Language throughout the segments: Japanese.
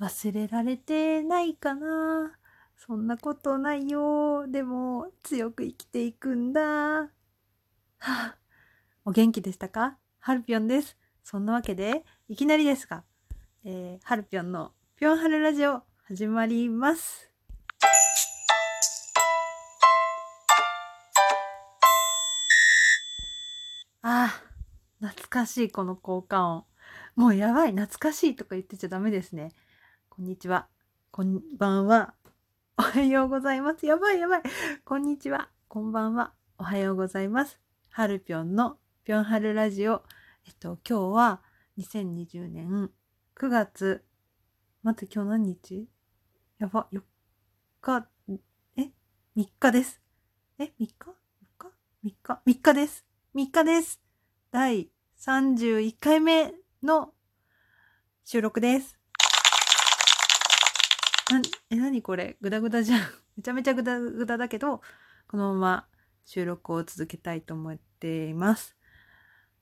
忘れられてないかなそんなことないよ。でも、強く生きていくんだ。はあ、お元気でしたか？ハルピョンです。そんなわけで、いきなりですが、えー、ハルピョンのぴょんはるラジオ始まります。ああ、懐かしいこの効果音。もうやばい、懐かしいとか言ってちゃダメですね。こんにちは。こんばんは。おはようございます。やばいやばい。こんにちは。こんばんは。おはようございます。はるぴょんのぴょんはるラジオ。えっと、今日は2020年9月、待って、今日何日？やば、4日、え ?3 日です。え ?3 日 ?4 日 ?3 日 ?3 日です。3日です。第31回目の収録です。な、え、なにこれ？ぐだぐだじゃん。めちゃめちゃぐだぐだだけど、このまま収録を続けたいと思っています。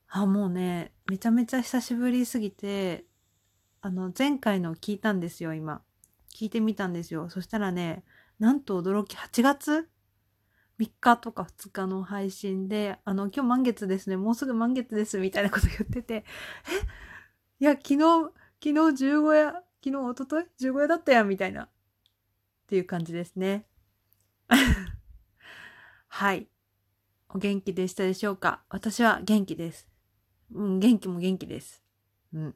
あ、もうね、めちゃめちゃ久しぶりすぎて、あの、前回の聞いたんですよ、今。聞いてみたんですよ。そしたらね、なんと驚き、8月？3日とか2日の配信で、あの、今日満月ですね、もうすぐ満月です、みたいなこと言ってて、え？いや、昨日、昨日十五夜、昨日、おととい十五夜だったやん、みたいな。っていう感じですね。はい。お元気でしたでしょうか？私は元気です。うん、元気も元気です。うん。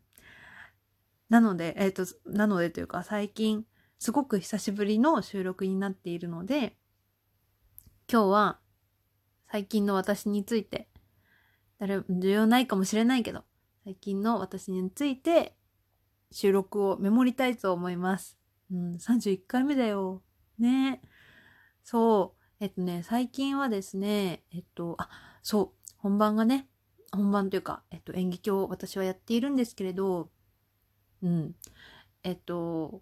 なので、えっ、ー、と、なのでというか最近すごく久しぶりの収録になっているので、今日は最近の私について、誰、重要ないかもしれないけど、最近の私について収録をメモりたいと思います。うん、31回目だよ。ねそう。えっとね、最近はですね、えっと、あ、そう、本番がね、本番というか、えっと、演劇を私はやっているんですけれど、うん。えっと、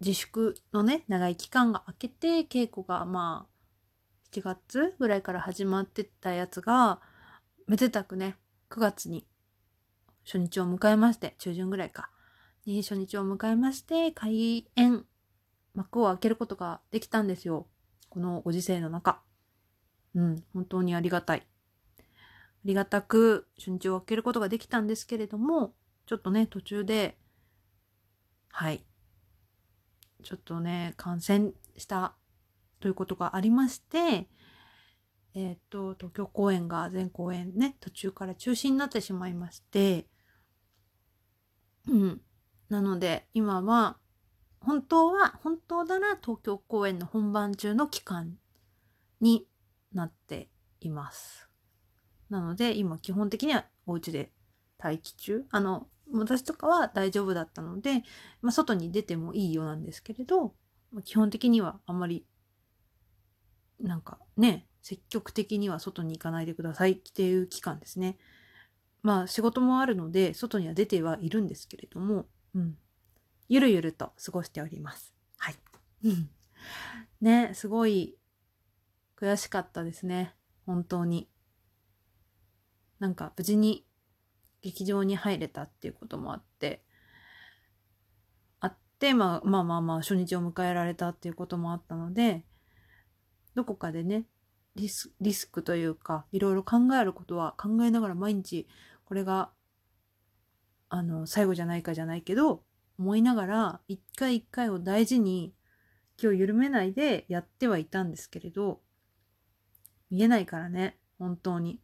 自粛のね、長い期間が明けて、稽古がまあ、7月ぐらいから始まってたやつが、めでたくね、9月に初日を迎えまして、中旬ぐらいか、に初日を迎えまして、開演、幕を開けることができたんですよ。このご時世の中。うん、本当にありがたい。ありがたく初日を開けることができたんですけれども、ちょっとね、途中で、はい。ちょっとね、感染したということがありまして、えっ、ー、と、東京公演が全公演ね、途中から中止になってしまいまして、うん。なので、今は、本当は、本当なら東京公演の本番中の期間になっています。なので、今基本的にはお家で待機中。あの、私とかは大丈夫だったので、まあ、外に出てもいいようなんですけれど、基本的にはあんまり、なんかね、積極的には外に行かないでくださいっていう期間ですね。まあ仕事もあるので、外には出てはいるんですけれども、うん。ゆるゆると過ごしております。はい。ね、すごい悔しかったですね。本当に。なんか無事に劇場に入れたっていうこともあって、あって、まあまあまあまあ初日を迎えられたっていうこともあったので、どこかでね、リスリスクというか、いろいろ考えることは考えながら毎日、これが、あの、最後じゃないかじゃないけど、思いながら、一回一回を大事に、気を緩めないでやってはいたんですけれど、見えないからね、本当に。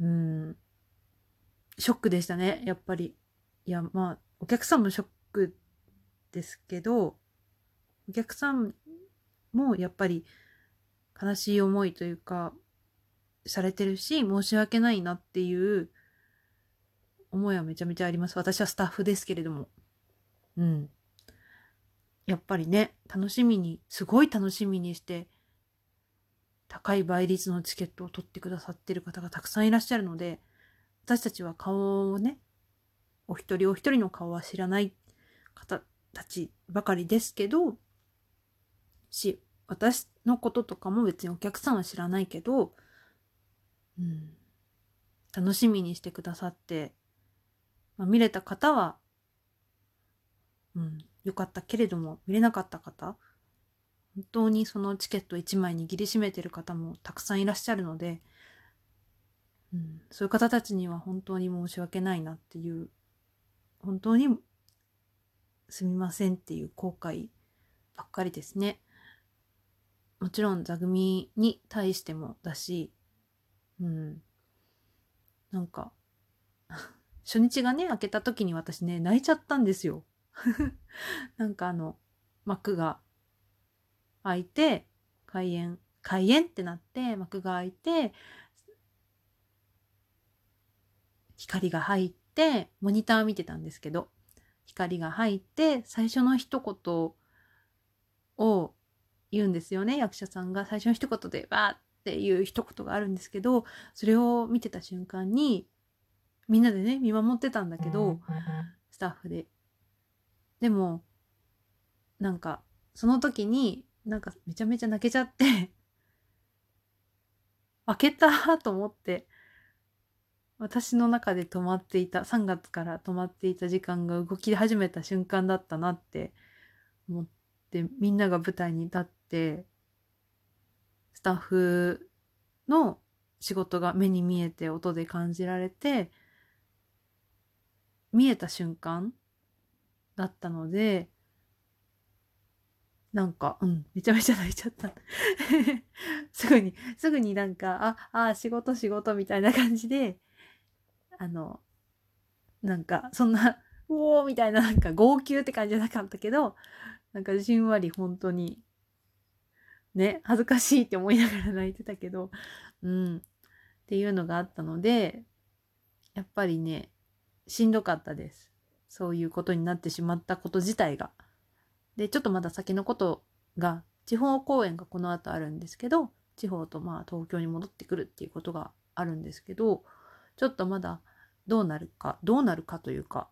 うん。ショックでしたね、やっぱり。いや、まあ、お客さんもショックですけど、お客さんもやっぱり悲しい思いというか、されてるし、申し訳ないなっていう思いはめちゃめちゃあります。私はスタッフですけれども。うん。やっぱりね、楽しみに、すごい楽しみにして、高い倍率のチケットを取ってくださってる方がたくさんいらっしゃるので、私たちは顔をね、お一人お一人の顔は知らない方たちばかりですけど、し、私のこととかも別にお客さんは知らないけど、うん、楽しみにしてくださって、まあ、見れた方は、うん、よかったけれども見れなかった方本当にそのチケット1枚握りしめてる方もたくさんいらっしゃるので、うん、そういう方たちには本当に申し訳ないなっていう本当にすみませんっていう後悔ばっかりですね。もちろん座組に対してもだし、うん。なんか、初日がね、開けた時に私ね、泣いちゃったんですよ。なんかあの、幕が開いて、開演、開演ってなって、幕が開いて、光が入って、モニター見てたんですけど、光が入って、最初の一言を言うんですよね。役者さんが最初の一言で、わーっていう一言があるんですけど、それを見てた瞬間に、みんなでね、見守ってたんだけど、スタッフで。でも、なんか、その時に、なんかめちゃめちゃ泣けちゃって 開けたと思って、私の中で止まっていた、3月から止まっていた時間が動き始めた瞬間だったなって思って、みんなが舞台に立って、スタッフの仕事が目に見えて音で感じられて、見えた瞬間だったので、なんか、うん、めちゃめちゃ泣いちゃった。すぐに、すぐになんか、あ、あ、仕事仕事みたいな感じで、あの、なんか、そんな、うおみたいななんか号泣って感じじゃなかったけど、なんかじんわり本当に、ね、恥ずかしいって思いながら泣いてたけど、うん、っていうのがあったので、やっぱりね、しんどかったです。そういうことになってしまったこと自体が。で、ちょっとまだ先のことが、地方公演がこの後あるんですけど、地方とまあ東京に戻ってくるっていうことがあるんですけど、ちょっとまだどうなるか、どうなるかというか、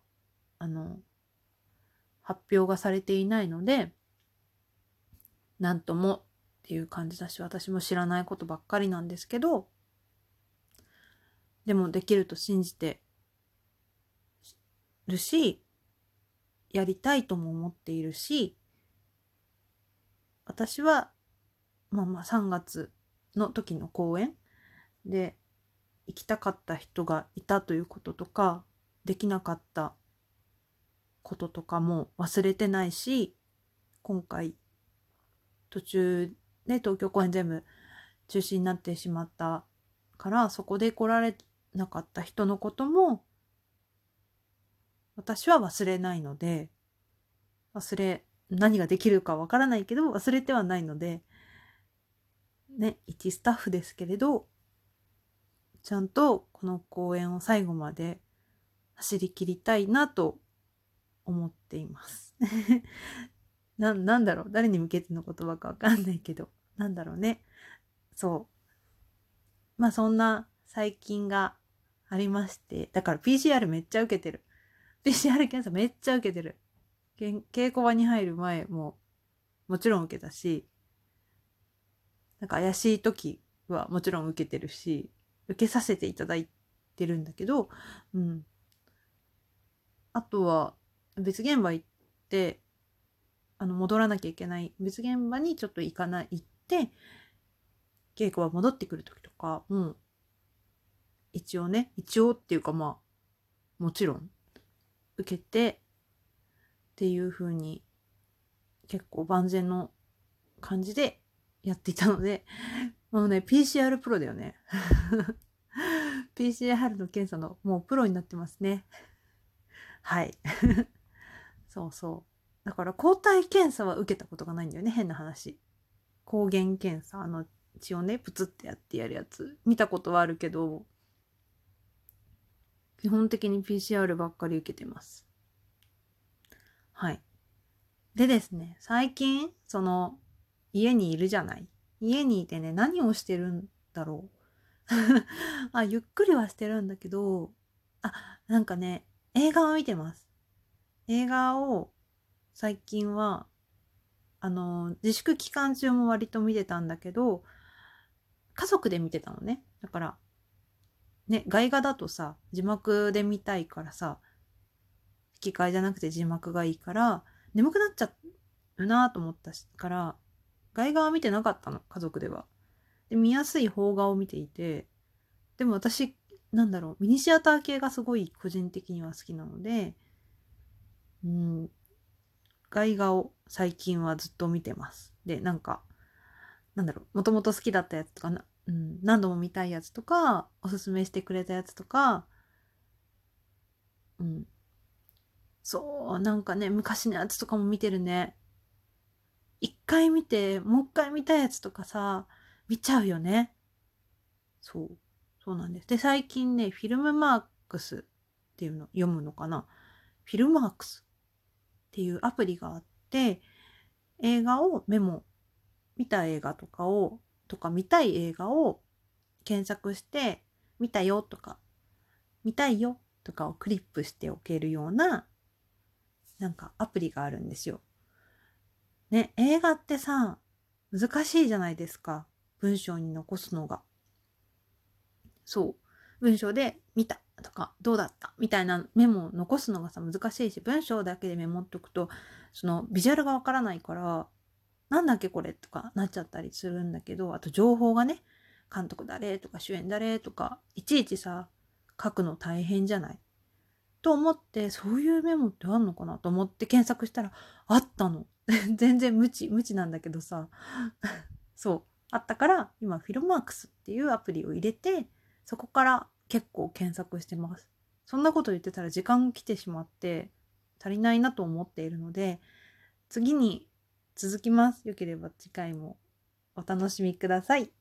あの、発表がされていないので、なんともっていう感じだし、私も知らないことばっかりなんですけど、でもできると信じてるし、やりたいとも思っているし、私は、まあまあ3月の時の公演で行きたかった人がいたということとか、できなかったこととかも忘れてないし、今回途中ね、東京公演全部中止になってしまったから、そこで来られなかった人のことも私は忘れないので、忘れ、何ができるかわからないけど、忘れてはないので、ね、一スタッフですけれど、ちゃんとこの公演を最後まで走り切りたいなと思っています。な、なんだろう？誰に向けての言葉かわかんないけど、なんだろうね。そう。まあそんな最近がありまして、だから PCR めっちゃ受けてる。PCR 検査めっちゃ受けてる。稽古場に入る前ももちろん受けたし、なんか怪しい時はもちろん受けてるし、受けさせていただいてるんだけど、うん。あとは別現場行って、あの、戻らなきゃいけない別現場にちょっと行かない、行って、稽古は戻ってくる時とか、うん。一応ね、一応っていうかまあ、もちろん受けてっていう風に結構万全の感じでやっていたので、もうね、PCR プロだよね。PCR の検査のもうプロになってますね。はい。そうそう。だから抗体検査は受けたことがないんだよね、変な話。抗原検査、あの血をね、プツってやってやるやつ。見たことはあるけど、基本的に PCR ばっかり受けてます。はい。でですね、最近、その、家にいるじゃない？家にいてね、何をしてるんだろう？あ、ゆっくりはしてるんだけど、あ、なんかね、映画を見てます。映画を最近は、あの、自粛期間中も割と見てたんだけど、家族で見てたのね。だから、ね、外画だとさ、字幕で見たいからさ、吹き替えじゃなくて字幕がいいから、眠くなっちゃうなと思ったから、外画は見てなかったの、家族では。で、見やすい邦画を見ていて、でも私、なんだろう、ミニシアター系がすごい個人的には好きなので、うん、外画を最近はずっと見てます。で、なんか、なんだろう、もともと好きだったやつとかな、うん、何度も見たいやつとか、おすすめしてくれたやつとか、うん。そう、なんかね、昔のやつとかも見てるね。一回見て、もう一回見たやつとかさ、見ちゃうよね。そう。そうなんです。で、最近ね、フィルムマークスっていうの、読むのかな。フィルマークスっていうアプリがあって、映画をメモ、見た映画とかを、とか見たい映画を検索して、見たよとか、見たいよとかをクリップしておけるような、なんかアプリがあるんですよ。ね、映画ってさ、難しいじゃないですか。文章に残すのが。そう。文章で見たとか、どうだった？みたいなメモを残すのがさ、難しいし、文章だけでメモっとくと、そのビジュアルがわからないから、なんだっけこれとかなっちゃったりするんだけど、あと情報がね、監督誰とか主演誰とか、いちいちさ、書くの大変じゃない？と思って、そういうメモってあんのかなと思って検索したら、あったの。全然無知、無知なんだけどさ。そう。あったから、今、フィルマークスっていうアプリを入れて、そこから結構検索してます。そんなこと言ってたら時間来てしまって足りないなと思っているので、次に続きます。よければ次回もお楽しみください。